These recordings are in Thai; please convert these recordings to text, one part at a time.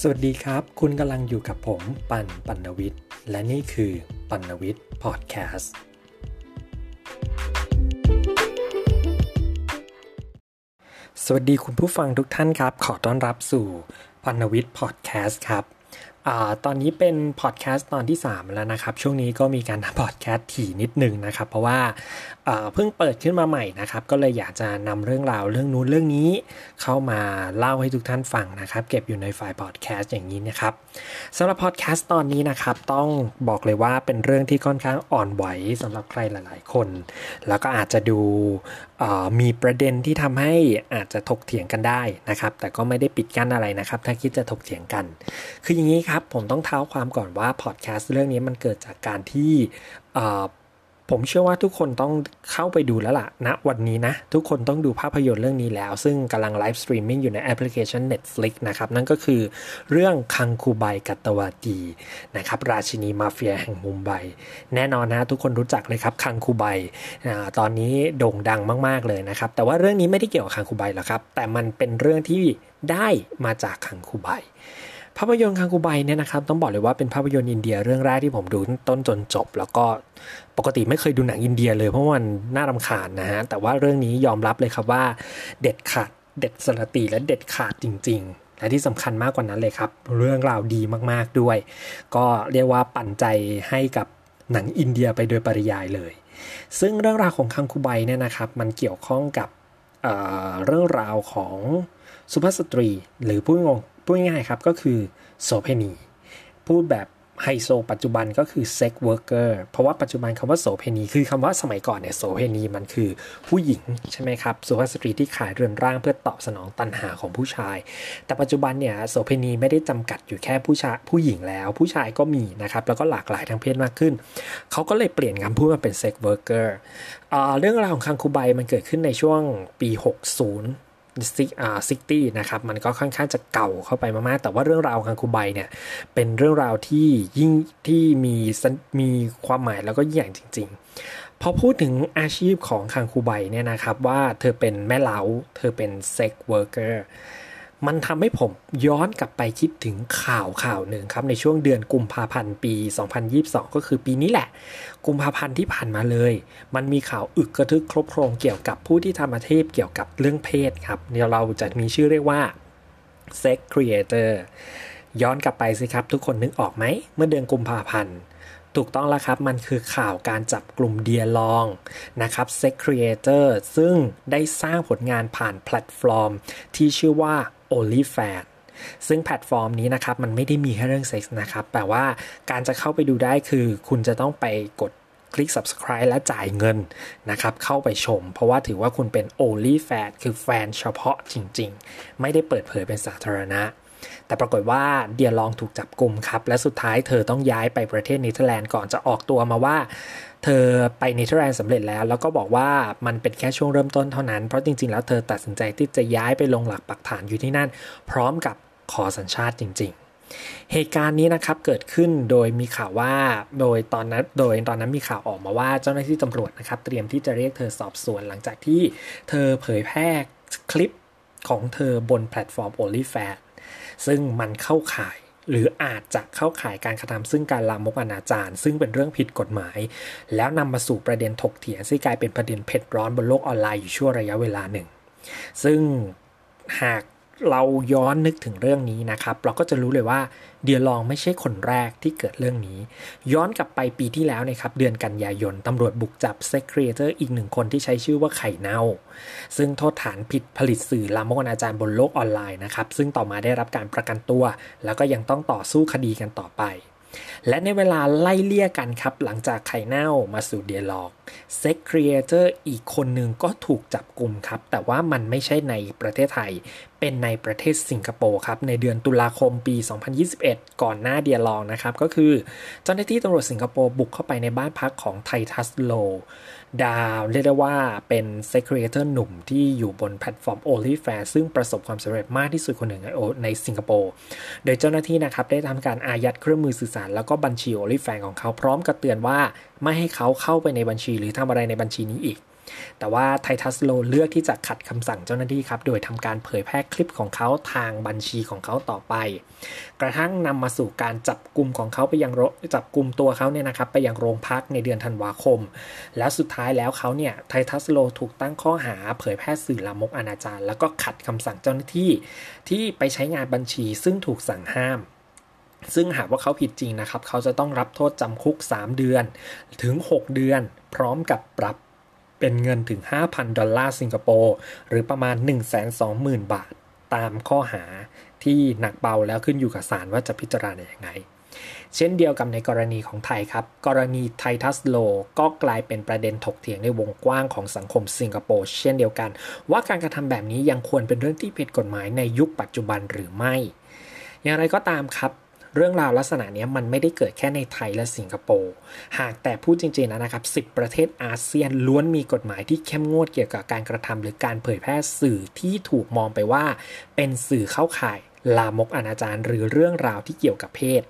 สวัสดีครับ คุณกำลังอยู่กับผมปันปันวิทย์ และนี่คือปันวิทย์พอดแคสต์สวัสดีคุณผู้ฟังทุกท่านครับ ขอต้อนรับสู่ปันวิทย์พอดแคสต์ครับอตอนนี้เป็นพอดแคสต์ตอนที่ 3 แล้วนะครับ ช่วงนี้ก็มีการทำพอดแคสต์ถี่นิดนึงนะครับ เพราะว่า เพิ่งเปิดขึ้นมาใหม่นะครับ ก็เลยอยากจะนำเรื่องราวเรื่องนู้นเรื่องนี้ เข้ามาเล่าให้ทุกท่านฟังนะครับ เก็บอยู่ในไฟล์พอดแคสต์อย่างนี้นะครับสำหรับพอดแคสต์ตอนนี้นะครับ ต้องบอกเลยว่าเป็นเรื่องที่ค่อนข้างอ่อนไหวสำหรับใครหลาย ๆ คน แล้วก็อาจจะดูมีประเด็นที่ทำให้อาจจะถกเถียงกันได้นะครับ แต่ก็ไม่ได้ปิดกั้นอะไรนะครับ ถ้าคิดจะถกเถียงกัน คืออย่างนี้ครับ ผมต้องเท้าความก่อนว่าพอดแคสต์เรื่องนี้มันเกิดจากการที่ ผมเชื่อว่าทุกคนต้องเข้าไปดูแล้วล่ะณนะวันนี้นะ ทุกคนต้องดูภาพยนตร์เรื่องนี้แล้ว ซึ่งกำลัง live streaming อยู่ในแอปพลิเคชัน Netflix นะครับ นั่นก็คือเรื่องคังคูไบกัตตวาตีนะครับราชินีมาเฟียแห่งมุมไบ แน่นอนนะทุกคนรู้จักเลยครับคังคูไบตอนนี้โด่งดังมาก ๆ เลยนะครับ แต่ว่าเรื่องนี้ไม่ได้เกี่ยวกับคังคูไบหรอกครับ แต่มันเป็นเรื่องที่ได้มาจากคังคูไบ ภาพยนตร์คังคูไบเนี่ยนะครับต้องบอกเลยว่าเป็นภาพยนตร์อินเดียเรื่องแรกที่ผมดูต้นจนจบ แล้วก็ปกติไม่เคยดูหนังอินเดียเลยเพราะมันน่ารำคาญนะฮะแต่ว่าเรื่องนี้ยอมรับเลยครับว่าเด็ดขาดเด็ดสรติและเด็ดขาดจริง ๆ และที่สำคัญมากกว่านั้นเลยครับ เรื่องราวดีมากๆด้วย ก็เรียกว่าปั่นใจให้กับหนังอินเดียไปโดยปริยายเลย ซึ่งเรื่องราวของคังคูไบเนี่ยนะครับ มันเกี่ยวข้องกับเเรื่องราวของสุภาพสตรี หรือพูดงง พูดง่ายๆครับก็คือโสเภณี พูดแบบไฮโซปัจจุบันก็คือ sex worker เพราะว่าปัจจุบันคำว่าโสเภณี คือคำว่าสมัยก่อนเนี่ยโสเภณีมันคือผู้หญิงใช่ไหมครับสุภาพสตรีที่ขายเรือนร่างเพื่อตอบสนองตัณหาของผู้ชาย แต่ปัจจุบันเนี่ยโสเภณีไม่ได้จำกัดอยู่แค่ผู้ชายผู้หญิงแล้ว ผู้ชายก็มีนะครับแล้วก็หลากหลายทางเพศมากขึ้น เขาก็เลยเปลี่ยนคำพูดมาเป็น sex worker เรื่องราวของคังคูไบมันเกิดขึ้นในช่วงปี 60 ซิอาซิตี้นะครับมันก็ค่อนข้างจะเก่าเข้าไปมากๆ แต่ว่าเรื่องราวของคูไบเนี่ยเป็นเรื่องราวที่ยิ่งที่มีมีความหมายแล้วก็ยิ่งใหญ่จริง ๆ พอพูดถึงอาชีพของคังคูไบเนี่ยนะครับว่าเธอเป็นแม่เล้าเธอเป็น sex worker มันทำให้ผมย้อนกลับไปคิดถึงข่าวข่าวหนึ่งครับในช่วงเดือนกุมภาพันธ์ปี 2022 ก็คือปีนี้แหละ กุมภาพันธ์ที่ผ่านมาเลย มันมีข่าวอึกกระทึกครบโครงเกี่ยวกับผู้ที่ทำอาชีพเกี่ยวกับเรื่องเพศครับเดี๋ยวเราจะมีชื่อเรียกว่า sex creator ย้อนกลับไปสิครับ ทุกคนนึกออกไหม เมื่อเดือนกุมภาพันธ์ถูกต้องแล้วครับ มันคือข่าวการจับกุมเดียร์ลองนะครับ Sex Creator ซึ่งได้สร้างผลงานผ่านแพลตฟอร์ม ที่ชื่อว่า OnlyFans ซึ่งแพลตฟอร์มนี้นะครับ มันไม่ได้มีแค่เรื่องเซ็กส์นะครับ แต่ว่าการจะเข้าไปดูได้คือคุณจะต้องไปกดคลิก subscribe และจ่ายเงินนะครับ เข้าไปชม เพราะว่าถือว่าคุณเป็น only fan คือแฟนเฉพาะจริง ๆ ไม่ได้เปิดเผยเป็นสาธารณะ แต่ปรากฏว่าเดียร์ลองถูกจับกุมครับ และสุดท้ายเธอต้องย้ายไปประเทศเนเธอร์แลนด์ก่อนจะออกตัวมาว่า เธอไปเนเธอร์แลนด์สำเร็จแล้ว แล้วก็บอกว่ามันเป็นแค่ช่วงเริ่มต้นเท่านั้น เพราะจริง ๆ แล้วเธอตัดสินใจที่จะย้ายไปลงหลักปักฐานอยู่ที่นั่น พร้อมกับขอสัญชาติจริง ๆ เหตุการณ์นี้นะครับเกิดขึ้นโดยมีข่าวว่าโดยตอนนั้นโดยตอนนั้นมีข่าวออกมาว่าเจ้าหน้าที่ตำรวจนะครับเตรียมที่จะเรียกเธอสอบสวนหลังจากที่เธอเผยแพร่คลิปของเธอบนแพลตฟอร์ม OnlyFans ซึ่งมันเข้าข่าย หรืออาจจะเข้าข่ายการกระทำซึ่งการลามกอนาจารซึ่งเป็นเรื่องผิดกฎหมาย แล้วนำมาสู่ประเด็นถกเถียงซึ่งกลายเป็นประเด็นเผ็ดร้อนบนโลกออนไลน์อยู่ชั่วระยะเวลาหนึ่ง ซึ่งหาก เราย้อนนึกถึงเรื่องนี้นะครับ เราก็จะรู้เลยว่าเดียร์ลองไม่ใช่คนแรกที่เกิดเรื่องนี้ ย้อนกลับไปปีที่แล้วนะครับ เดือนกันยายนตำรวจบุกจับ sex creator อีกหนึ่งคนที่ใช้ชื่อว่าไข่เน่า ซึ่งโทษฐานผิดผลิตสื่อลามกอนาจารบนโลกออนไลน์นะครับ ซึ่งต่อมาได้รับการประกันตัว แล้วก็ยังต้องต่อสู้คดีกันต่อไป และในเวลาไล่เลี่ยกันครับหลังจากไข่เน่ามาสู่เดียร์ลองsex creator อีกคนหนึ่งก็ถูกจับกลุ่มครับ แต่ว่ามันไม่ใช่ในประเทศไทย เป็นในประเทศสิงคโปร์ครับ ในเดือนตุลาคมปี 2021 ก่อนหน้าเดียร์ลองนะครับ ก็คือเจ้าหน้าที่ตำรวจสิงคโปร์บุกเข้าไปในบ้านพักของไททัสโลว์ดาวเรียกได้ว่าเป็น sex creator หนุ่มที่อยู่บนแพลตฟอร์ม OnlyFans ซึ่งประสบความสำเร็จมากที่สุดคนหนึ่งในสิงคโปร์ โดยเจ้าหน้าที่นะครับได้ทำการอายัดเครื่องมือสื่อสารแล้วก็บัญชี OnlyFans ของเขาพร้อมกับเตือนว่าไม่ให้เขาเข้าไปในบัญชีหรือทำอะไรในบัญชีนี้อีก แต่ว่าไททัสโลเลือกที่จะขัดคำสั่งเจ้าหน้าที่ครับ โดยทำการเผยแพร่คลิปของเขาทางบัญชีของเขาต่อไป กระทั่งนำมาสู่การจับกลุ่มของเขาไปยังจับกลุ่มตัวเขาเนี่ยนะครับไปยังโรงพักในเดือนธันวาคม แล้วสุดท้ายแล้วเขาเนี่ยไททัสโลถูกตั้งข้อหาเผยแพร่สื่อลามกอนาจารแล้วก็ขัดคำสั่งเจ้าหน้าที่ ที่ไปใช้งานบัญชีซึ่งถูกสั่งห้าม ซึ่งหากว่าเขาผิดจริงนะครับ เขาจะต้องรับโทษจำคุก 3 เดือนถึง 6 เดือน พร้อมกับปรับเป็นเงินถึง 5,000 ดอลลาร์สิงคโปร์หรือประมาณ 120,000 บาท ตามข้อหาที่หนักเบาแล้วขึ้นอยู่กับศาลว่าจะพิจารณาอย่างไง เช่นเดียวกับในกรณีของไทยครับ กรณีไททัสโลก็กลายเป็นประเด็นถกเถียงในวงกว้างของสังคมสิงคโปร์เช่นเดียวกัน ว่าการกระทำแบบนี้ยังควรเป็นเรื่องที่ผิดกฎหมายในยุคปัจจุบันหรือไม่ อย่างไรก็ตามครับ เรื่องราวลักษณะนี้มันไม่ได้เกิดแค่ในไทยและสิงคโปร์ หากแต่พูดจริงๆนะครับ 10 ประเทศอาเซียนล้วนมีกฎหมายที่เข้มงวดเกี่ยวกับการกระทำหรือการเผยแพร่สื่อที่ถูกมองไปว่า เป็นสื่อเข้าข่ายลามกอนาจารหรือเรื่องราวที่เกี่ยวกับเพศ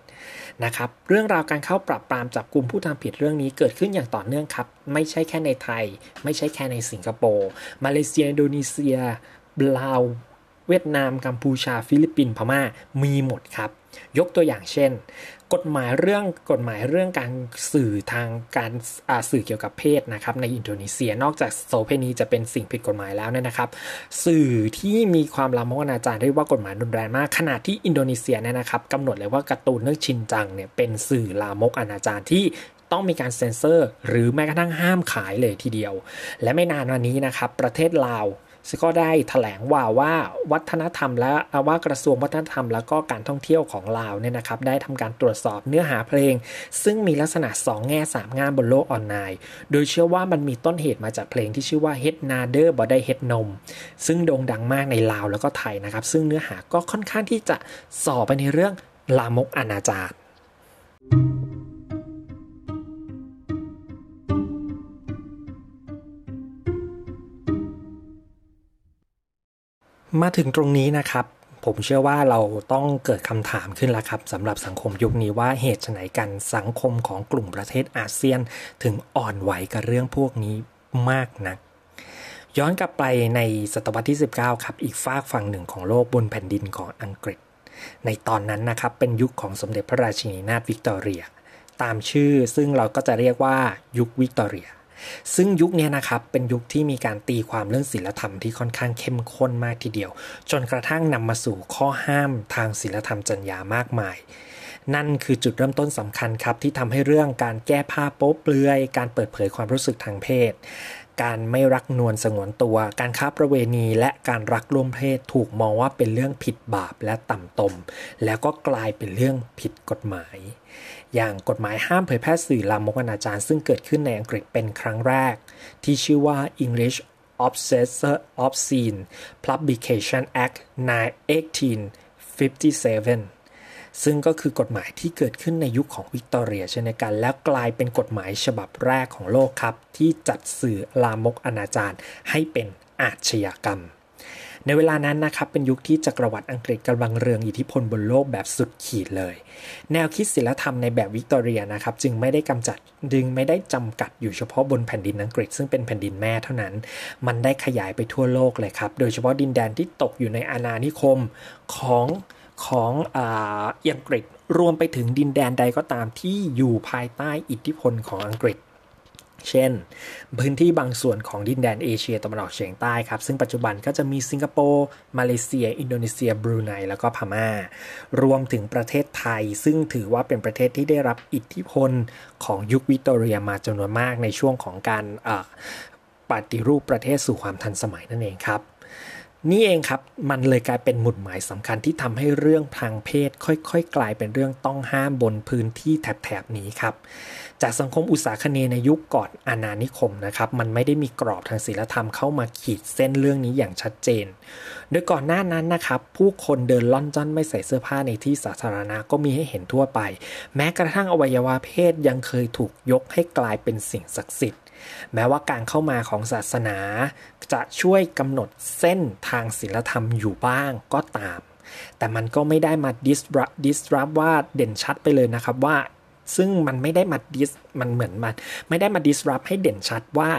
นะครับเรื่องราวการเข้าปรับปรามจับกลุ่มผู้ทำผิดเรื่องนี้เกิดขึ้นอย่างต่อเนื่องครับ ไม่ใช่แค่ในไทย ไม่ใช่แค่ในสิงคโปร์มาเลเซียอินโดนีเซียลาวเวียดนามกัมพูชาฟิลิปปินส์พม่ามีหมดครับ ยกตัวอย่างเช่น กฎหมายเรื่องกฎหมายเรื่องการสื่อทางการสื่อเกี่ยวกับเพศนะครับในอินโดนีเซียนอกจากโสเภณีจะเป็นสิ่งผิดกฎหมายแล้วเนี่ยนะครับ สื่อที่มีความลามกอนาจารเรียกว่ากฎหมายรุนแรงมาก ขณะที่อินโดนีเซียเนี่ยนะครับกำหนดเลยว่าการ์ตูนเรื่องชินจังเนี่ยเป็นสื่อลามกอนาจารที่ต้องมีการเซ็นเซอร์ หรือแม้กระทั่งห้ามขายเลยทีเดียว และไม่นานวันนี้นะครับ ประเทศลาว ก็ได้ถแถลงว่าว่าวัฒนธรรมและว่ากระทรวงวัฒนธรรม แล้วก็การท่องเที่ยวของลาวเนี่ยนะครับได้ทำการตรวจสอบเนื้อหาเพลง ซึ่งมีลักษณะ 2 แง่ 3 งานบนโลกออนไลน์ โดยเชื่อว่ามันมีต้นเหตุมาจากเพลงที่ชื่อว่า Head Nader บอได้ Head นม ซึ่งโด่งดังมากในลาวแล้วก็ไทยนะครับซึ่งเนื้อหาก็ค่อนข้างที่จะสอบไปในเรื่องลามกอนาจาร มาถึงตรงนี้นะครับผมเชื่อว่าเราต้องเกิดคำถามขึ้นแล้วครับสำหรับสังคมยุคนี้ว่าเหตุไหนกันสังคมของกลุ่มประเทศอาเซียน ถึงอ่อนไหวกับเรื่องพวกนี้มากนัก ย้อนกลับไปในศตวรรษที่ 19 ครับอีกฝากฝั่งหนึ่งของโลกบนแผ่นดินของอังกฤษ ในตอนนั้นนะครับเป็นยุคของสมเด็จพระราชินีนาถวิกตอเรีย ตามชื่อซึ่งเราก็จะเรียกว่ายุควิกตอเรีย ซึ่งยุคนี้นะครับเป็นยุคที่มีการตีความเรื่องศีลธรรมที่ค่อนข้างเข้มข้นมากทีเดียว จนกระทั่งนำมาสู่ข้อห้ามทางศีลธรรมจรรยามากมาย นั่นคือจุดเริ่มต้นสำคัญครับที่ทำให้เรื่องการแก้ผ้าโป๊เปลือย การเปิดเผยความรู้สึกทางเพศ การไม่รักนวลสงวนตัว การค้าประเวณี และการรักร่วมเพศถูกมองว่าเป็นเรื่องผิดบาปและต่ำตม แล้วก็กลายเป็นเรื่องผิดกฎหมาย อย่างกฎหมายห้ามเผยแพร่สื่อลามกอนาจารซึ่งเกิดขึ้นในอังกฤษเป็นครั้งแรก ที่ชื่อว่า English Obsessor Obscene Publication Act 1857 ซึ่งก็คือกฎหมายที่เกิดขึ้นในยุคของวิกตอเรียเช่นกัน แล้วกลายเป็นกฎหมายฉบับแรกของโลกครับ ที่จัดสื่อลามกอนาจารให้เป็นอาชญากรรม ในเวลานั้นนะครับเป็นยุคที่จักรวรรดิอังกฤษกำลังเรืองอิทธิพลบนโลกแบบสุดขีดเลย แนวคิดศิลธรรมในแบบวิกตอเรียนะครับจึงไม่ได้กำจัดดึงไม่ได้จำกัดอยู่เฉพาะบนแผ่นดินอังกฤษ ซึ่งเป็นแผ่นดินแม่เท่านั้น มันได้ขยายไปทั่วโลกเลยครับ โดยเฉพาะดินแดนที่ตกอยู่ในอาณานิคมของของอังกฤษรวมไปถึงดินแดนใดก็ตามที่อยู่ภายใต้อิทธิพลของอังกฤษ เช่น พื้นที่บางส่วนของดินแดนเอเชียตะวันออกเฉียงใต้ครับ ซึ่งปัจจุบันก็จะมีสิงคโปร์ มาเลเซีย อินโดนีเซีย บรูไน แล้วก็พมา่า รวมถึงประเทศไทย ซึ่งถือว่าเป็นประเทศที่ได้รับอิทธิพลของยุควิกตอเรียมาจำนวนมากในช่วงของการปฏิรูปประเทศสู่ความทันสมัยนั่นเองครับ นี่เองครับมันเลยกลายเป็นหมุดหมายสำคัญที่ทำให้เรื่องทางเพศ ค่อยๆ กลายเป็นเรื่องต้องห้ามบนพื้นที่แถบๆนี้ครับ จากสังคมอุตสาคเนในยุคก่อนอาณานิคมนะครับ มันไม่ได้มีกรอบทางศีลธรรมเข้ามาขีดเส้นเรื่องนี้อย่างชัดเจน โดยก่อนหน้านั้นนะครับ ผู้คนเดินล่อนจ้อนไม่ใส่เสื้อผ้าในที่สาธารณะก็มีให้เห็นทั่วไป แม้กระทั่งอวัยวะเพศยังเคยถูกยกให้กลายเป็นสิ่งศักดิ์สิทธิ์ แม้ว่าการเข้ามาของศาสนา จะช่วยกำหนดเส้นทางศีลธรรมอยู่บ้างก็ตาม แต่มันก็ไม่ได้มา disrupt disrupt ว่าเด่นชัดไปเลยนะครับว่า ซึ่งมันไม่ได้มา dis มันเหมือนมันไม่ได้มา disrupt ให้เด่นชัดว่า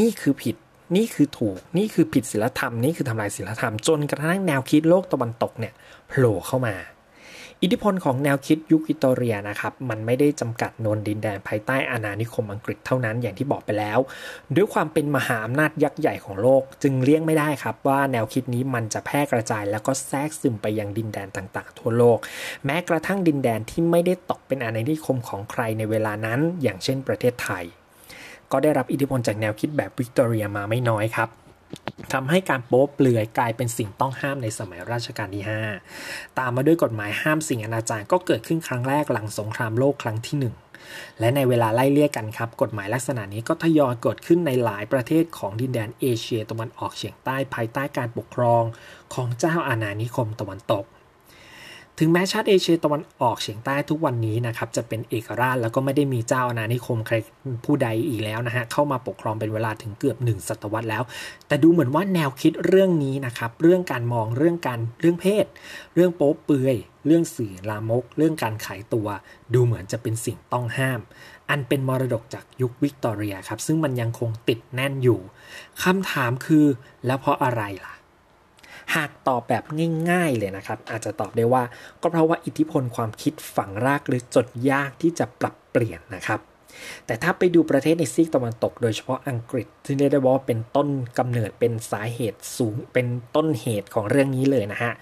นี่คือผิดนี่คือถูก นี่คือผิดศีลธรรม นี่คือทำลายศีลธรรม จนกระทั่งแนวคิดโลกตะวันตกเนี่ยโผล่เข้ามา อิทธิพลของแนวคิดยุควิตอเรียนะครับมันไม่ได้จำกัดนนดินแดนภายใต้อาณานิคมอังกฤษเท่านั้นอย่างที่บอกไปแล้ว ด้วยความเป็นมหาอำนาจยักษ์ใหญ่ของโลก จึงเลี่ยงไม่ได้ครับว่าแนวคิดนี้มันจะแพร่กระจายแล้วก็แทรกซึมไปยังดินแดนต่างๆ ทั่วโลก แม้กระทั่งดินแดนที่ไม่ได้ตกเป็นอาณานิคมของใครในเวลานั้น อย่างเช่นประเทศไทย ก็ได้รับอิทธิพลจากแนวคิดแบบวิกตอเรียมาไม่น้อยครับ ทำให้การโป๊เปลือยกลายเป็นสิ่งต้องห้ามในสมัยรัชกาลที่ 5 ตามมาด้วยกฎหมายห้ามสิ่งอนาจารก็เกิดขึ้นครั้งแรกหลังสงครามโลกครั้งที่ 1 และในเวลาไล่เลี่ยกันครับ กฎหมายลักษณะนี้ก็ทยอยเกิดขึ้นในหลายประเทศของดินแดนเอเชียตะวันออกเฉียงใต้ภายใต้การปกครองของเจ้าอาณานิคมตะวันตก ถึงแม้ชาติเอเชียตะวันออกเฉียงใต้ทุกวันนี้นะครับจะเป็นเอกราชแล้วก็ไม่ได้มีเจ้าอาณานิคมใครผู้ใดอีกแล้วนะฮะเข้ามาปกครองเป็นเวลาถึงเกือบหนึ่งศตวรรษแล้ว แต่ดูเหมือนว่าแนวคิดเรื่องนี้นะครับเรื่องการมองเรื่องการเรื่องเพศ เรื่องโป๊เปือยเรื่องสื่อลามก เรื่องการขายตัว ดูเหมือนจะเป็นสิ่งต้องห้าม อันเป็นมรดกจากยุควิกตอเรียครับซึ่งมันยังคงติดแน่นอยู่คำถามคือแล้วเพราะอะไรล่ะ หากตอบแบบง่าย ๆเลยนะครับ อาจจะตอบได้ว่า ก็เพราะว่าอิทธิพลความคิดฝังรากหรือจดยากที่จะปรับเปลี่ยนนะครับ แต่ถ้าไปดูประเทศในซีกตะวันตก โดยเฉพาะอังกฤษที่เรียกได้ว่าเป็นต้นกำเนิดเป็นสาเหตุสูงเป็นต้นเหตุของเรื่องนี้เลยนะฮะ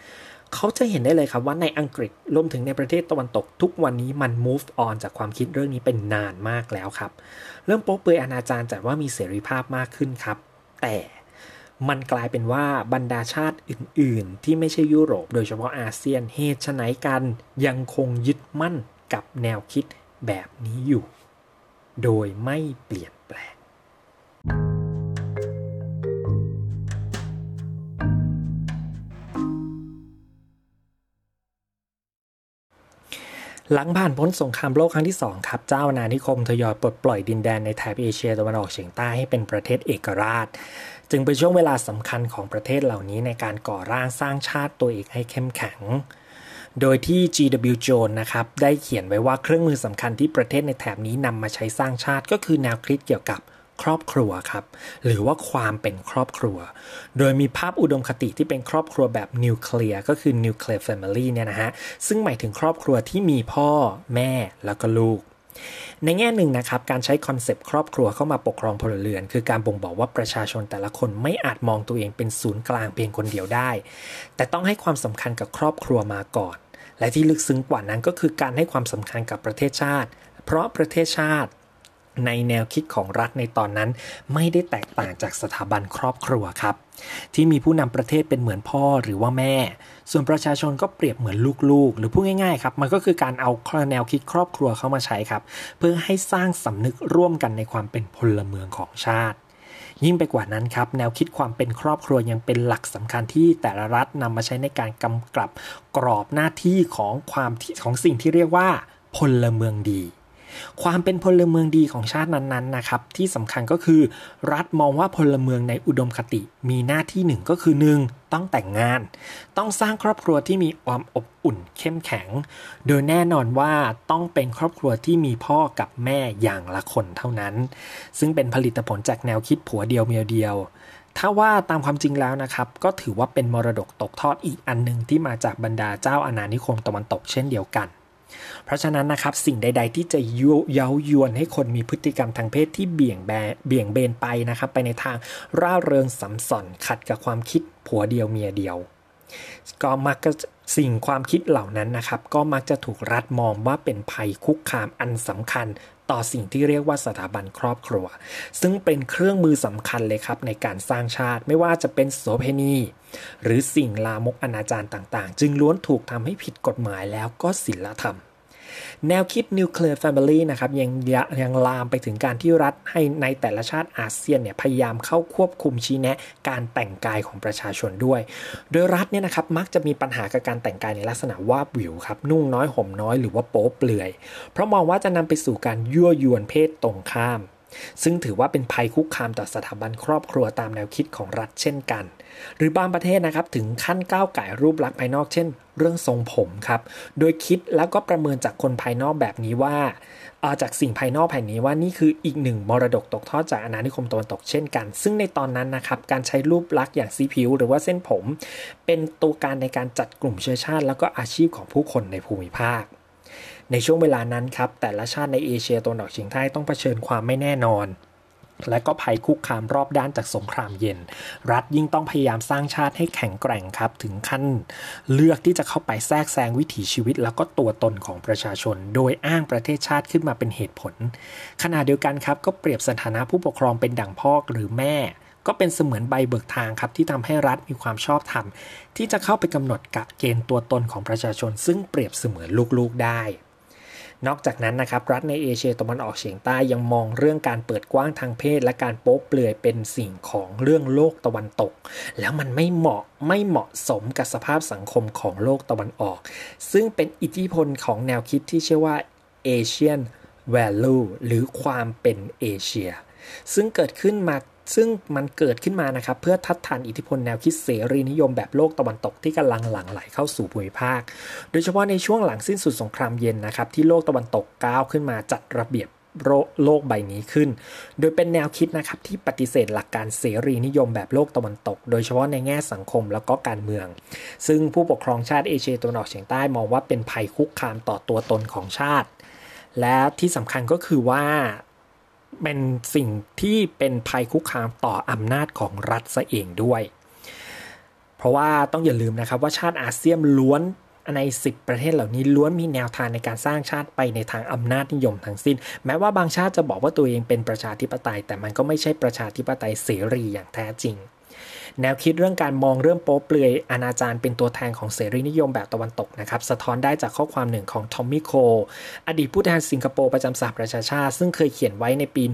เขาจะเห็นได้เลยครับว่าในอังกฤษรวมถึงในประเทศตะวันตก ทุกวันนี้มัน move on จากความคิดเรื่องนี้เป็นนานมากแล้วครับ เริ่มโป๊เปื่อยอนาจารจัดว่ามีเสรีภาพมากขึ้นครับ แต่ มันกลายเป็นว่าบรรดาชาติอื่น ๆ ที่ไม่ใช่ยุโรป โดยเฉพาะอาเซียนเหตุไฉนกันยังคงยึดมั่นกับแนวคิดแบบนี้อยู่ โดยไม่เปลี่ยนแปลง หลังผ่านพ้นสงครามโลกครั้งที่ 2 ครับ เจ้านานิคมทยอยปลดปล่อยดินแดนในแถบเอเชียตะวันออกเฉียงใต้ให้เป็นประเทศเอกราช จึงเป็นช่วงเวลาสำคัญของประเทศเหล่านี้ในการก่อร่างสร้างชาติตัวเองให้เข้มแข็ง โดยที่ G.W. Jones นะครับได้เขียนไว้ว่าเครื่องมือสำคัญที่ประเทศในแถบนี้นำมาใช้สร้างชาติก็คือแนวคิดเกี่ยวกับครอบครัวครับ หรือว่าความเป็นครอบครัว โดยมีภาพอุดมคติที่เป็นครอบครัวแบบ nuclear ก็คือ nuclear family เนี่ยนะฮะ ซึ่งหมายถึงครอบครัวที่มีพ่อ แม่แล้วก็ลูก ในแง่หนึ่งนะครับการใช้คอนเซปต์ครอบครัวเข้ามาปกครองพลเรือน คือการบ่งบอกว่าประชาชนแต่ละคนไม่อาจมองตัวเองเป็นศูนย์กลางเพียงคนเดียวได้ แต่ต้องให้ความสำคัญกับครอบครัวมาก่อน และที่ลึกซึ้งกว่านั้นก็คือการให้ความสำคัญกับประเทศชาติ เพราะประเทศชาติ ในแนวคิดของรัฐในตอนนั้น ไม่ได้แตกต่างจากสถาบันครอบครัวครับ ที่มีผู้นำประเทศเป็นเหมือนพ่อหรือว่าแม่ ส่วนประชาชนก็เปรียบเหมือนลูกๆ หรือพูดง่ายๆครับ มันก็คือการเอาแนวคิดครอบครัวเข้ามาใช้ครับ เพื่อให้สร้างสำนึกร่วมกันในความเป็นพลเมืองของชาติยิ่งไปกว่านั้นครับ แนวคิดความเป็นครอบครัวยังเป็นหลักสำคัญที่แต่ละรัฐนำมาใช้ในการกำกับกรอบหน้าที่ของความของสิ่งที่เรียกว่าพลเมืองดี ความเป็นพลเมืองดีของชาตินั้นๆนะครับที่สำคัญก็คือ รัฐมองว่าพลเมืองในอุดมคติ มีหน้าที่หนึ่งก็คือหนึ่งต้องแต่งงาน ต้องสร้างครอบครัวที่มีความอบอุ่นเข้มแข็ง โดยแน่นอนว่าต้องเป็นครอบครัวที่มีพ่อกับแม่อย่างละคนเท่านั้น ซึ่งเป็นผลิตผลจากแนวคิดผัวเดียวเมียเดียวถ้าว่าตามความจริงแล้วนะครับ ก็ถือว่าเป็นมรดกตกทอดอีกอันหนึ่งที่มาจากบรรดาเจ้าอาณานิคมตะวันตกเช่นเดียวกัน เพราะฉะนั้นนะครับสิ่งใด ๆ ที่จะเย้ายวนให้คนมีพฤติกรรมทางเพศที่เบี่ยงแบเบี่ยงเบนไปนะครับ ไปในทางร่าเริงสัมสอนขัดกับความคิดผัวเดียวเมียเดียว ก็มักจะสิ่งความคิดเหล่านั้นนะครับ ก็มักจะถูกรัฐมองว่าเป็นภัยคุกคามอันสำคัญ ต่อสิ่งที่เรียกว่าสถาบันครอบครัว ซึ่งเป็นเครื่องมือสำคัญเลยครับในการสร้างชาติไม่ว่าจะเป็นโสเภณี หรือสิ่งลามกอนาจารต่างๆ จึงล้วนถูกทำให้ผิดกฎหมายแล้วก็ศีลธรรม แนวคิด nuclear family นะครับยังยังลามไปถึงการที่รัฐให้ในแต่ละชาติอาเซียนเนี่ยพยายามเข้าควบคุมชี้แนะการแต่งกายของประชาชนด้วย โดยรัฐเนี่ยนะครับมักจะมีปัญหากับการแต่งกายในลักษณะวาบหวิวครับนุ่งน้อยห่มน้อยหรือว่าโป๊เปลือย เพราะมองว่าจะนำไปสู่การยั่วยวนเพศตรงข้าม ซึ่งถือว่าเป็นภัยคุกคามต่อสถาบันครอบครัวตามแนวคิดของรัฐเช่นกัน หรือบางประเทศนะครับถึงขั้นก้าวไก่รูปลักษณ์ภายนอกเช่น เรื่องทรงผมครับโดยคิดแล้วก็ประเมินจากคนภายนอกแบบนี้ว่าาจากสิ่งภายนอกแผ่นนี้ว่านี่คืออีกหนึ่งมรดกตกทอดจากอาณานิคมตะวันตกเช่นกัน ซึ่งในตอนนั้นนะครับการใช้รูปลักษณ์อย่างสีผิว หรือว่าเส้นผม เป็นตัวการในการจัดกลุ่มเชื้อชาติ แล้วก็อาชีพของผู้คนในภูมิภาค ในช่วงเวลานั้นครับ แต่ละชาติในเอเชียตะวันออกเฉียงใต้ต้องเผชิญความไม่แน่นอน และก็ภัยคุกคามรอบด้านจากสงครามเย็น รัฐยิ่งต้องพยายามสร้างชาติให้แข็งแกร่งครับ ถึงขั้นเลือกที่จะเข้าไปแทรกแซงวิถีชีวิต แล้วก็ตัวตนของประชาชน โดยอ้างประเทศชาติขึ้นมาเป็นเหตุผล ขณะเดียวกันครับก็เปรียบสถานะผู้ปกครองเป็นดั่งพ่อหรือแม่ก็เป็นเสมือนใบเบิกทางครับที่ทำให้รัฐมีความชอบธรรม ที่จะเข้าไปกำหนดกะเกณฑ์ตัวตนของประชาชน ซึ่งเปรียบเสมือนลูกๆได้ นอกจากนั้นนะครับรัฐในเอเชียตะวันออกเฉียงใต้ยังมองเรื่องการเปิดกว้างทางเพศ และการโป๊เปลือยเป็นสิ่งของเรื่องโลกตะวันตก แล้วมันไม่เหมาะไม่เหมาะสมกับสภาพสังคมของโลกตะวันออก ซึ่งเป็นอิทธิพลของแนวคิดที่ชื่อว่า Asian Value หรือความเป็นเอเชีย ซึ่งเกิดขึ้นมา ซึ่งมันเกิดขึ้นมานะครับเพื่อทัดทานอิทธิพลแนวคิดเสรีนิยมแบบโลกตะวันตกที่กำลังหลั่งไหลเข้าสู่ภูมิภาค โดยเฉพาะในช่วงหลังสิ้นสุดสงครามเย็นนะครับที่โลกตะวันตกก้าวขึ้นมาจัดระเบียบโลกใบนี้ขึ้น โดยเป็นแนวคิดนะครับที่ปฏิเสธหลักการเสรีนิยมแบบโลกตะวันตก โดยเฉพาะในแง่สังคมแล้วก็การเมือง ซึ่งผู้ปกครองชาติเอเชียตะวันออกเฉียงใต้มองว่าเป็นภัยคุกคามต่อตัวตนของชาติ และที่สำคัญก็คือว่า เป็นสิ่งที่เป็นภัยคุกคามต่ออำนาจของรัฐซะเองด้วย เพราะว่าต้องอย่าลืมนะครับว่าชาติอาเซียนล้วนใน 10 ประเทศเหล่านี้ล้วนมีแนวทางในการสร้างชาติไปในทางอำนาจนิยมทั้งสิ้น แม้ว่าบางชาติจะบอกว่าตัวเองเป็นประชาธิปไตย แต่มันก็ไม่ใช่ประชาธิปไตยเสรีอย่างแท้จริง แนวคิดเรื่องการมองเรื่องโป๊เปลือยอนาจารเป็นตัวแทนของเสรีนิยมแบบตะวันตกนะครับสะท้อนได้จากข้อความหนึ่งของทอมมี่โคอดีตผู้แทนสิงคโปร์ประจำสหประชาชาติ ซึ่งเคยเขียนไว้ในปี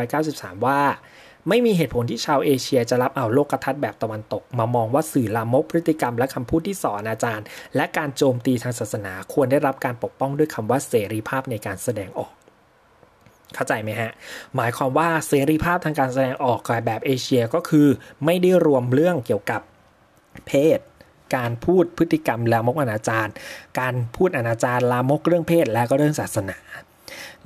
1993 ว่าไม่มีเหตุผลที่ชาวเอเชียจะรับเอาโลกทัศน์แบบตะวันตก มามองว่าสื่อลามกพฤติกรรมและคำพูดที่สอนอาจารย์ และการโจมตีทางศาสนาควรได้รับการปกป้องด้วยคำว่าเสรีภาพในการแสดงออก เข้าใจไหมฮะ หมายความว่าเสรีภาพทางการแสดงออกแบบเอเชียก็คือไม่ได้รวมเรื่องเกี่ยวกับเพศ การพูดพฤติกรรมลามกอนาจารการพูดอนาจารลามกเรื่องเพศและก็เรื่องศาสนา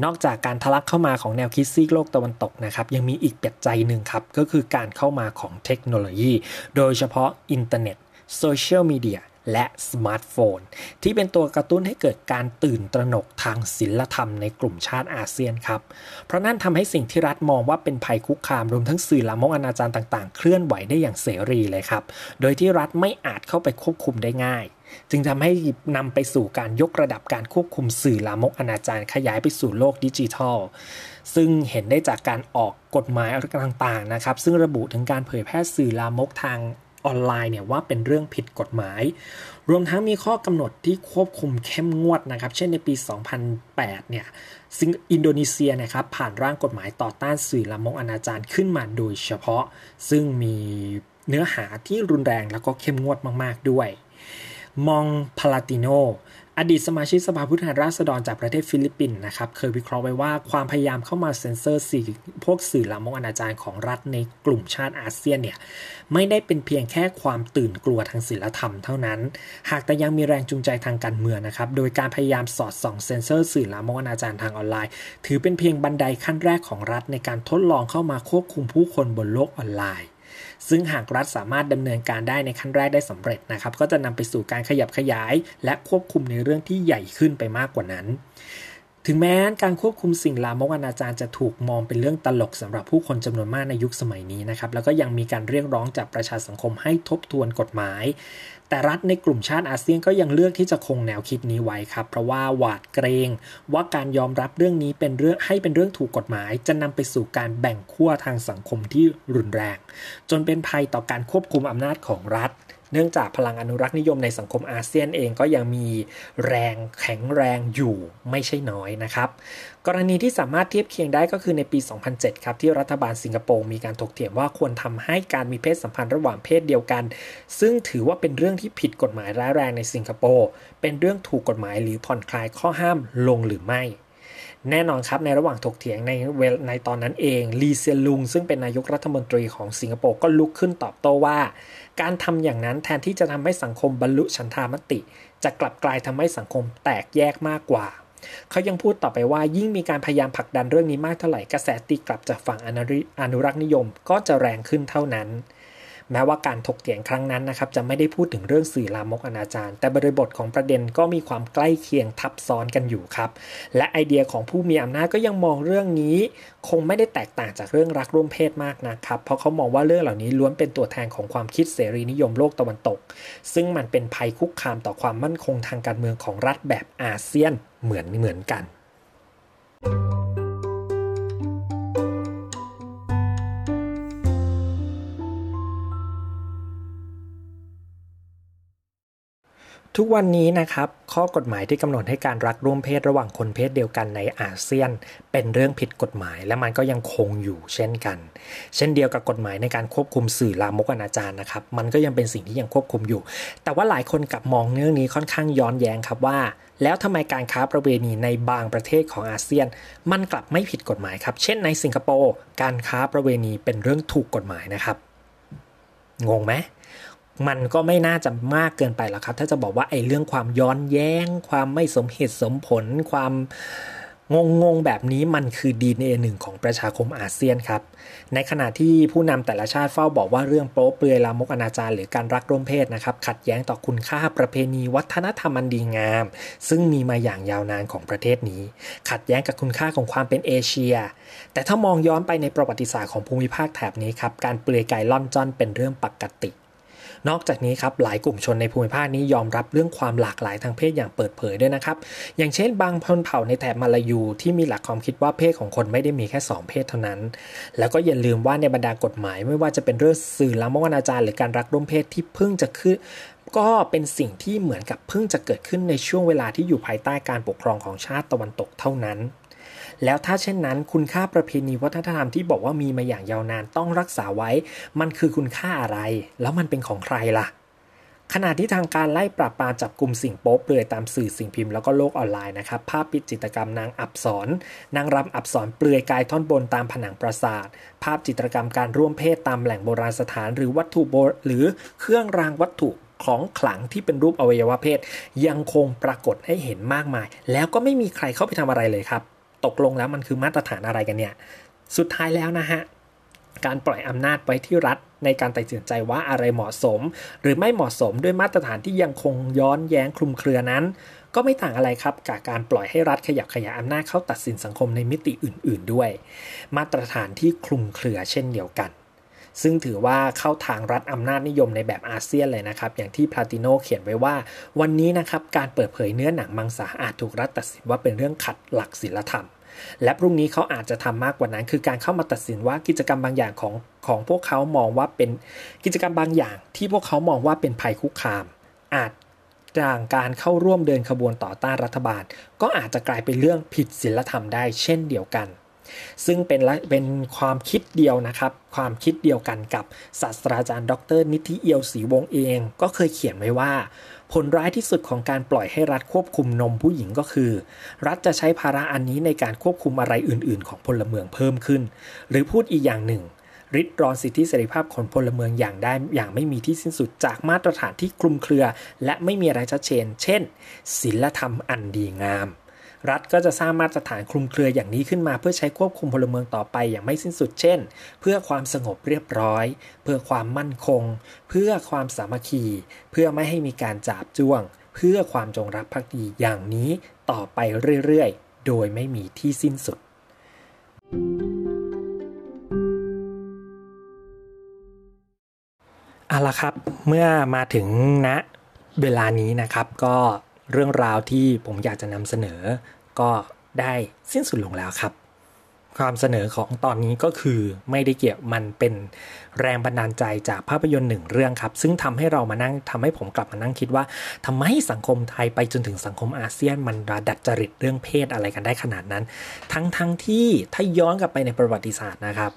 นอกจากการทะลักเข้ามาของแนวคิดซีกโลกตะวันตกนะครับยังมีอีกปัจจัยหนึ่งครับ ก็คือการเข้ามาของเทคโนโลยี โดยเฉพาะอินเทอร์เน็ตโซเชียลมีเดีย และสมาร์ทโฟน ที่เป็นตัวกระตุ้นให้เกิดการตื่นตระหนกทางศีลธรรมในกลุ่มชาติอาเซียนครับ เพราะนั่นทำให้สิ่งที่รัฐมองว่าเป็นภัยคุกคามรวมทั้งสื่อลามกอนาจารต่างๆ เคลื่อนไหวได้อย่างเสรีเลยครับ โดยที่รัฐไม่อาจเข้าไปควบคุมได้ง่ายจึงทำให้นำไปสู่การยกระดับการควบคุมสื่อลามกอนาจารขยายไปสู่โลกดิจิทัล ซึ่งเห็นได้จากการออกกฎหมายต่างๆนะครับ ซึ่งระบุถึงการเผยแพร่สื่อลามกทาง ออนไลน์เนี่ยว่าเป็นเรื่องผิดกฎหมาย รวมทั้งมีข้อกำหนดที่ควบคุมเข้มงวดนะครับ เช่นในปี 2008 เนี่ยซิงอินโดนีเซียนะครับผ่านร่างกฎหมายต่อต้านสื่อละมกอนาจารขึ้นมาโดยเฉพาะ ซึ่งมีเนื้อหาที่รุนแรงแล้วก็เข้มงวดมาก ๆ ด้วย มงพาลาติโน อดีตสมาชิกสภาผู้แทนราษฎรจากประเทศฟิลิปปินส์นะครับ เคยวิเคราะห์ไว้ว่าความพยายามเข้ามาเซ็นเซอร์สื่อพวกสื่อลามกอนาจารของรัฐในกลุ่มชาติอาเซียนเนี่ย ไม่ได้เป็นเพียงแค่ความตื่นกลัวทางศีลธรรมเท่านั้น หากแต่ยังมีแรงจูงใจทางการเมืองนะครับ โดยการพยายามสอดส่องเซ็นเซอร์สื่อลามกอนาจารทางออนไลน์ ถือเป็นเพียงบันไดขั้นแรกของรัฐในการทดลองเข้ามาควบคุมผู้คนบนโลกออนไลน์ ซึ่งหากรัฐสามารถดำเนินการได้ในขั้นแรกได้สำเร็จนะครับ ก็จะนำไปสู่การขยับขยาย และควบคุมในเรื่องที่ใหญ่ขึ้นไปมากกว่านั้น ถึงแม้การควบคุมสิ่งลามกอนาจารจะถูกมองเป็นเรื่องตลกสำหรับผู้คนจำนวนมากในยุคสมัยนี้นะครับ แล้วก็ยังมีการเรียกร้องจากประชาสังคมให้ทบทวนกฎหมาย แต่รัฐในกลุ่มชาติอาเซียนก็ยังเลือกที่จะคงแนวคิดนี้ไว้ครับ เพราะว่าหวาดเกรงว่าการยอมรับเรื่องนี้เป็นเรื่องให้เป็นเรื่องถูกกฎหมาย จะนำไปสู่การแบ่งขั้วทางสังคมที่รุนแรง จนเป็นภัยต่อการควบคุมอำนาจของรัฐ เนื่องจากพลังอนุรักษ์นิยมในสังคมอาเซียนเองก็ยังมีแรงแข็งแรงอยู่ไม่ใช่น้อยนะครับ กรณีที่สามารถเทียบเคียงได้ก็คือในปี 2007 ครับ ที่รัฐบาลสิงคโปร์มีการถกเถียงว่าควรทำให้การมีเพศสัมพันธ์ระหว่างเพศเดียวกัน ซึ่งถือว่าเป็นเรื่องที่ผิดกฎหมายร้ายแรงในสิงคโปร์เป็นเรื่องถูกกฎหมายหรือผ่อนคลายข้อห้ามลงหรือไม่ แน่นอนครับในระหว่างถกเถียงในเวลในตอนนั้นเองลีเซียลุง ซึ่งเป็นนายกรัฐมนตรีของสิงคโปร์ก็ลุกขึ้นตอบโต้ว่า การทำอย่างนั้นแทนที่จะทำให้สังคมบรรลุฉันทามติ จะกลับกลายทำให้สังคมแตกแยกมากกว่า เขายังพูดต่อไปว่ายิ่งมีการพยายามผลักดันเรื่องนี้มากเท่าไหร่กระแสตีกลับจากฝั่งอนุรักษ์นิยมก็จะแรงขึ้นเท่านั้น แม้ว่าการถกเถียงครั้งนั้นนะครับจะไม่ได้พูดถึงเรื่องสื่อลามกอนาจารแต่บริบทของประเด็นก็มีความใกล้เคียงทับซ้อนกันอยู่ครับ และไอเดียของผู้มีอำนาจก็ยังมองเรื่องนี้ คงไม่ได้แตกต่างจากเรื่องรักร่วมเพศมากนะครับ เพราะเขามองว่าเรื่องเหล่านี้ล้วนเป็นตัวแทนของความคิดเสรีนิยมโลกตะวันตก ซึ่งมันเป็นภัยคุกคามต่อความมั่นคงทางการเมืองของรัฐแบบอาเซียนเหมือนเหมือนกัน thank you ทุกวันนี้นะครับข้อกฎหมายที่กำหนดให้การรักร่วมเพศระหว่างคนเพศเดียวกันในอาเซียน เป็นเรื่องผิดกฎหมายและมันก็ยังคงอยู่เช่นกัน เช่นเดียวกับกฎหมายในการควบคุมสื่อลามกอนาจารนะครับมันก็ยังเป็นสิ่งที่ยังควบคุมอยู่ แต่ว่าหลายคนกลับมองเรื่องนี้ค่อนข้างย้อนแย้งครับว่า แล้วทำไมการค้าประเวณีในบางประเทศของอาเซียน มันกลับไม่ผิดกฎหมายครับ เช่นในสิงคโปร์การค้าประเวณีเป็นเรื่องถูกกฎหมายนะครับงงไหม มันก็ไม่น่าจะมากเกินไปหรอกครับ ถ้าจะบอกว่าไอ้เรื่องความย้อนแย้ง ความไม่สมเหตุสมผล ความงงงแบบนี้มันคือดีเอหนึ่งของประชาคมอาเซียนครับ ในขณะที่ผู้นำแต่ละชาติเฝ้าบอกว่าเรื่องโป๊เปลือยลามกอนาจารหรือการรักร่วมเพศนะครับ ขัดแย้งต่อคุณค่าประเพณีวัฒนธรรมอันดีงาม ซึ่งมีมาอย่างยาวนานของประเทศนี้ ขัดแย้งกับคุณค่าของความเป็นเอเชีย แต่ถ้ามองย้อนไปในประวัติศาสตร์ของภูมิภาคแถบนี้ครับการเปลือยกายล่อนจ้อนเป็นเรื่องปกติ นอกจากนี้ครับหลายกลุ่มชนในภูมิภาคนี้ยอมรับเรื่องความหลากหลายทางเพศอย่างเปิดเผยด้วยนะครับอย่างเช่น บางพนเผ่าในแถบมาลายูที่มีหลักความคิดว่าเพศของคนไม่ได้มีแค่ 2 เพศเท่านั้น แล้วก็อย่าลืมว่าในบรรดากฎหมายไม่ว่าจะเป็นเรื่องสื่อละมกอนาจารหรือการรักร่วมเพศที่เพิ่งจะขึ้นก็เป็นสิ่งที่เหมือนกับเพิ่งจะเกิดขึ้นในช่วงเวลาที่อยู่ภายใต้การปกครองของชาติตะวันตกเท่านั้น แล้วถ้าเช่นนั้น คุณค่าประเพณีวัฒนธรรมที่บอกว่ามีมาอย่างยาวนานต้องรักษาไว้ มันคือคุณค่าอะไร แล้วมันเป็นของใครล่ะ ขณะที่ทางการไล่ปราบปรามจับกลุ่มสิ่งโป๊เปลือยตามสื่อสิ่งพิมพ์แล้วก็โลกออนไลน์นะครับภาพปิดจิตรกรรมนางอับสรนางรำอับสรเปลือยกายท่อนบนตามผนังปราสาท ภาพจิตรกรรมการร่วมเพศตามแหล่งโบราณสถานหรือวัตถุโบหรือเครื่องรางวัตถุของขลังที่เป็นรูปอวัยวะเพศ ยังคงปรากฏให้เห็นมากมาย แล้วก็ไม่มีใครเข้าไปทำอะไรเลยครับ ตกลงแล้วมันคือมาตรฐานอะไรกันเนี่ย สุดท้ายแล้วนะฮะ การปล่อยอำนาจไว้ที่รัฐในการตัดสินใจว่าอะไรเหมาะสม หรือไม่เหมาะสมด้วยมาตรฐานที่ยังคงย้อนแย้งคลุมเครือนั้น ก็ไม่ต่างอะไรครับกับการปล่อยให้รัฐขยับขยายอำนาจเข้าตัดสินสังคมในมิติอื่น ๆ ด้วย มาตรฐานที่คลุมเครือเช่นเดียวกันซึ่งถือว่าเข้าทางรัฐอำนาจนิยมในแบบอาเซียนเลยนะครับ อย่างที่พลาติโนเขียนไว้ว่า วันนี้นะครับ การเปิดเผยเนื้อหนังมังสาอาจถูกรัฐตัดสินว่าเป็นเรื่องขัดหลักศีลธรรม และพรุ่งนี้เขาอาจจะทำมากกว่านั้น คือการเข้ามาตัดสินว่ากิจกรรมบางอย่างของของพวกเขามองว่าเป็นกิจกรรมบางอย่าง ที่พวกเขามองว่าเป็นภัยคุกคาม อาจจางการเข้าร่วมเดินขบวนต่อต้านรัฐบาล ก็อาจจะกลายเป็นเรื่องผิดศีลธรรมได้เช่นเดียวกัน ซึ่งเป็นเป็นความคิดเดียวนะครับ ความคิดเดียวกันกับศาสตราจารย์ ดร นิติเอียวศรีวงเอง ก็เคยเขียนไว้ว่า ผลร้ายที่สุดของการปล่อยให้รัฐควบคุมนมผู้หญิงก็คือ รัฐจะใช้ภาระอันนี้ในการควบคุมอะไรอื่น ๆ ของพลเมืองเพิ่มขึ้น หรือพูดอีกอย่างหนึ่งริดรอนสิทธิเสรีภาพของพลเมืองอย่างได้อย่างไม่มีที่สิ้นสุดจากมาตรฐานที่คลุมเครือ และไม่มีอะไรชัดเจน เช่นศีลธรรมอันดีงาม รัฐก็จะสร้างมาตรฐานคลุมเครืออย่างนี้ขึ้นมา เพื่อใช้ควบคุมพลเมืองต่อไปอย่างไม่สิ้นสุดเช่น เพื่อความสงบเรียบร้อย เพื่อความมั่นคง เพื่อความสามัคคี เพื่อไม่ให้มีการจาบจ้วง เพื่อความจงรักภักดีอย่างนี้ต่อไปเรื่อยๆ โดยไม่มีที่สิ้นสุด เอาละครับ เมื่อมาถึงณเวลานี้นะครับก็เรื่องราวที่ผมอยากจะนำเสนอ ก็ได้สิ้นสุดลงแล้วครับ ความเสนอของตอนนี้ก็คือไม่ได้เกี่ยวมันเป็นแรงบันดาลใจจากภาพยนตร์หนึ่งเรื่องครับ ซึ่งทำให้เรามานั่งทำให้ผมกลับมานั่งคิดว่าทำไมสังคมไทยไปจนถึงสังคมอาเซียน มันดัดจริตเรื่องเพศอะไรกันได้ขนาดนั้น ทั้งทั้งที่ถ้าย้อนกลับไปในประวัติศาสตร์นะครับ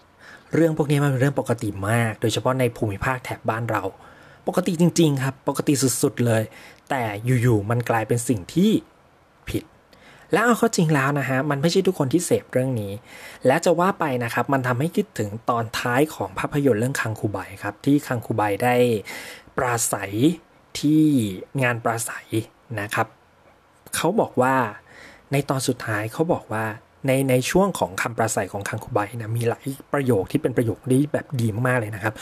เรื่องพวกนี้มันเป็นเรื่องปกติมาก โดยเฉพาะในภูมิภาคแถบบ้านเรา ปกติจริง ๆ ครับ ปกติสุดๆเลย แต่อยู่ๆมันกลายเป็นสิ่งที่ผิด แล้วเอาเข้าจริงแล้วนะฮะมันไม่ใช่ทุกคนที่เสพเรื่องนี้ และจะว่าไปนะครับมันทำให้คิดถึงตอนท้ายของภาพยนตร์เรื่องคังคูไบครับที่คังคูไบได้ปราศัยที่งานปราศัยนะครับเขาบอกว่าในตอนสุดท้ายเขาบอกว่าในในช่วงของคำปราศัยของคังคูไบนะมีหลายประโยคที่เป็นประโยคที่แบบดีมากๆเลยนะครับ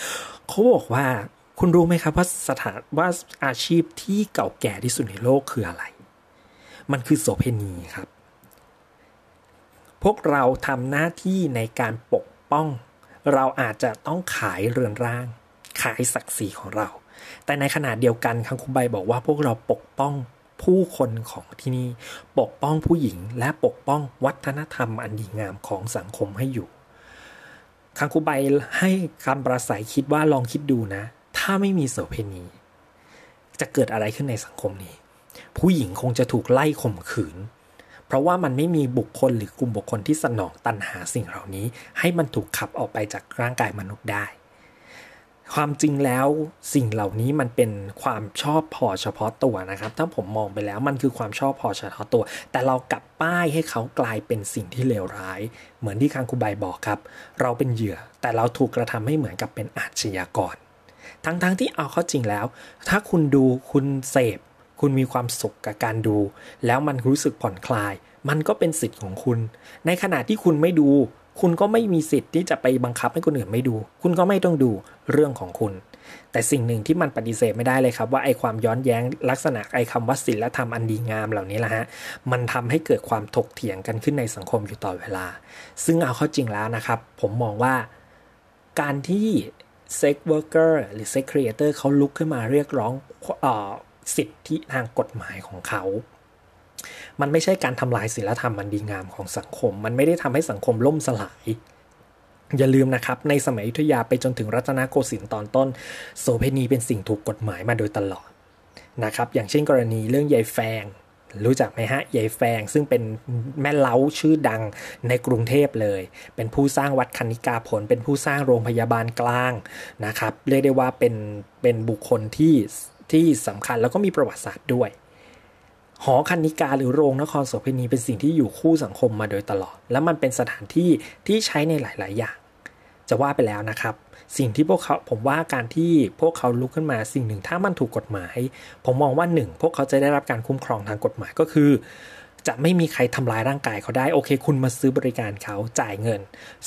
เขาบอกว่าคุณรู้ไหมครับว่าสถานว่าอาชีพที่เก่าแก่ที่สุดในโลกคืออะไร มันคือโสเพณีครับ พวกเราทำหน้าที่ในการปกป้อง เราอาจจะต้องขายเรือนร่าง ขายศักดิ์ศรีของเรา แต่ในขณะเดียวกันคังคุใบบอกว่าพวกเราปกป้องผู้คนของที่นี่ปกป้องผู้หญิงและปกป้องวัฒนธรรมอันดีงามของสังคมให้อยู่คังคุใบให้คำประสัยคิดว่าลองคิดดูนะ ถ้าไม่มีโสเพณี จะเกิดอะไรขึ้นในสังคมนี้ ผู้หญิงคงจะถูกไล่ข่มขืน เพราะว่ามันไม่มีบุคคลหรือกลุ่มบุคคลที่สนองตันหาสิ่งเหล่านี้ ให้มันถูกขับออกไปจากร่างกายมนุษย์ได้ ความจริงแล้วสิ่งเหล่านี้มันเป็นความชอบพอเฉพาะตัวนะครับ ถ้าผมมองไปแล้วมันคือความชอบพอเฉพาะตัว แต่เรากลับป้ายให้เขากลายเป็นสิ่งที่เลวร้าย เหมือนที่คางคูใบบอกครับ เราเป็นเหยื่อ แต่เราถูกกระทำให้เหมือนกับเป็นอาชญากรทั้งๆทที่เอาเข้าจริงแล้ว ถ้าคุณดูคุณเสพ คุณมีความสุขกับการดู แล้วมันรู้สึกผ่อนคลาย มันก็เป็นสิทธิ์ของคุณ ในขณะที่คุณไม่ดู คุณก็ไม่มีสิทธิ์ที่จะไปบังคับให้คนอื่นไม่ดู คุณก็ไม่ต้องดูเรื่องของคุณ แต่สิ่งหนึ่งที่มันปฏิเสธไม่ได้เลยครับว่าไอ้ความย้อนแย้งลักษณะไอ้คำว่าศีลธรรมอันดีงามเหล่านี้แหละฮะมันทำให้เกิดความถกเถียงกันขึ้นในสังคมอยู่ตลอดเวลา ซึ่งเอาเข้าจริงแล้วนะครับ ผมมองว่าการที่ sex worker หรือ sex creator เขาลุกขึ้นมาเรียกร้องอ สิทธิทางกฎหมายของเขา มันไม่ใช่การทำลายศีลธรรมอันดีงามของสังคม มันไม่ได้ทำให้สังคมล่มสลาย อย่าลืมนะครับ ในสมัยอยุธยาไปจนถึงรัตนโกสินทร์ตอนต้น โสเภณีเป็นสิ่งถูกกฎหมายมาโดยตลอดนะครับ อย่างเช่นกรณีเรื่องยายแฟงรู้จักไหมฮะยายแฟง ซึ่งเป็นแม่เล้าชื่อดังในกรุงเทพเลย เป็นผู้สร้างวัดคณิกาผล เป็นผู้สร้างโรงพยาบาลกลางนะครับ เรียกได้ว่าเป็นเป็นบุคคลที่ ที่สำคัญแล้วก็มีประวัติศาสตร์ด้วย หอคันนิกาหรือโรงนครโสเภณีเป็นสิ่งที่อยู่คู่สังคมมาโดยตลอด และมันเป็นสถานที่ที่ใช้ในหลาย ๆ อย่าง จะว่าไปแล้วนะครับ สิ่งที่พวกเขาผมว่าการที่พวกเขาลุกขึ้นมาสิ่งหนึ่งถ้ามันถูกกฎหมาย ผมมองว่าหนึ่งพวกเขาจะได้รับการคุ้มครองทางกฎหมายก็คือ จะไม่มีใครทำร้ายร่างกายเขาได้โอเค คุณมาซื้อบริการเขาจ่ายเงิน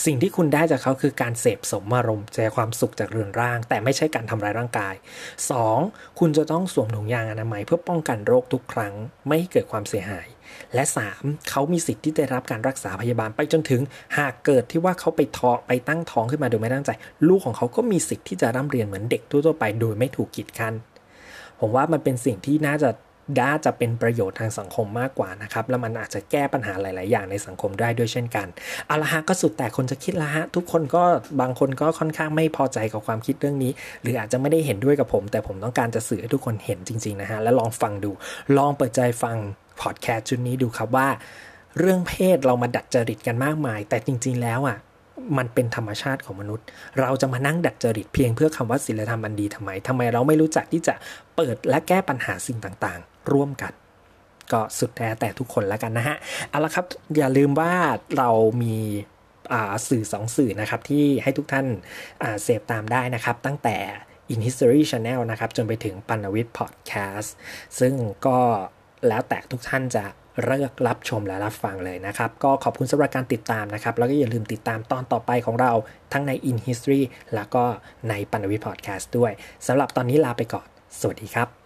สิ่งที่คุณได้จากเขาคือการเสพสมอารมณ์ใจความสุขจากเรือนร่าง แต่ไม่ใช่การทำร้ายร่างกาย 2. คุณจะต้องสวมถุงยางอนามัยเพื่อป้องกันโรคทุกครั้ง ไม่ให้เกิดความเสียหาย และ 3. เขามีสิทธิ์ที่ได้รับการรักษาพยาบาลไปจนถึง หากเกิดที่ว่าเขาไปท้องไปตั้งท้องขึ้นมาโดยไม่ตั้งใจ ลูกของเขาก็มีสิทธิ์ที่จะร่ำเรียนเหมือนเด็กทั่วไป โดยไม่ถูกกีดกันผมว่ามันเป็นสิ่งที่น่าจะ ด้าจะเป็นประโยชน์ทางสังคมมากกว่านะครับ แล้วมันอาจจะแก้ปัญหาหลาย ๆ อย่างในสังคมได้ด้วยเช่นกันเอาละฮะก็สุดแต่คนจะคิดละฮะทุกคนก็บางคนก็ค่อนข้างไม่พอใจกับความคิดเรื่องนี้ หรืออาจจะไม่ได้เห็นด้วยกับผม แต่ผมต้องการจะสื่อให้ทุกคนเห็นจริง ๆ นะฮะและลองฟังดู ลองเปิดใจฟังพอดแคสต์ชุดนี้ดูครับว่า เรื่องเพศเรามาดัดจริตกันมากมาย แต่จริง ๆ แล้วอะมันเป็นธรรมชาติของมนุษย์ เราจะมานั่งดัดจริตเพียงเพื่อคำว่าศีลธรรมอันดีทำไมทำไมเราไม่รู้จักที่จะเปิดและแก้ปัญหาสิ่งต่าง ร่วมกันก็สุดแท้แต่ทุกคนแล้วกันนะฮะ เอาละครับ อย่าลืมว่าเรามีสื่อสองสื่อนะครับ ที่ให้ทุกท่านเสพตามได้นะครับ ตั้งแต่ In History Channel นะครับ จนไปถึงปันวิทย์พอดแคสต์ซึ่งก็แล้วแต่ทุกท่านจะเลือกรับชมและรับฟังเลยนะครับ ก็ขอบคุณสำหรับการติดตามนะครับ แล้วก็อย่าลืมติดตามตอนต่อไปของเราทั้งใน In History แล้วก็ในปันวิทย์พอดแคสต์ด้วยสำหรับตอนนี้ลาไปก่อน สวัสดีครับ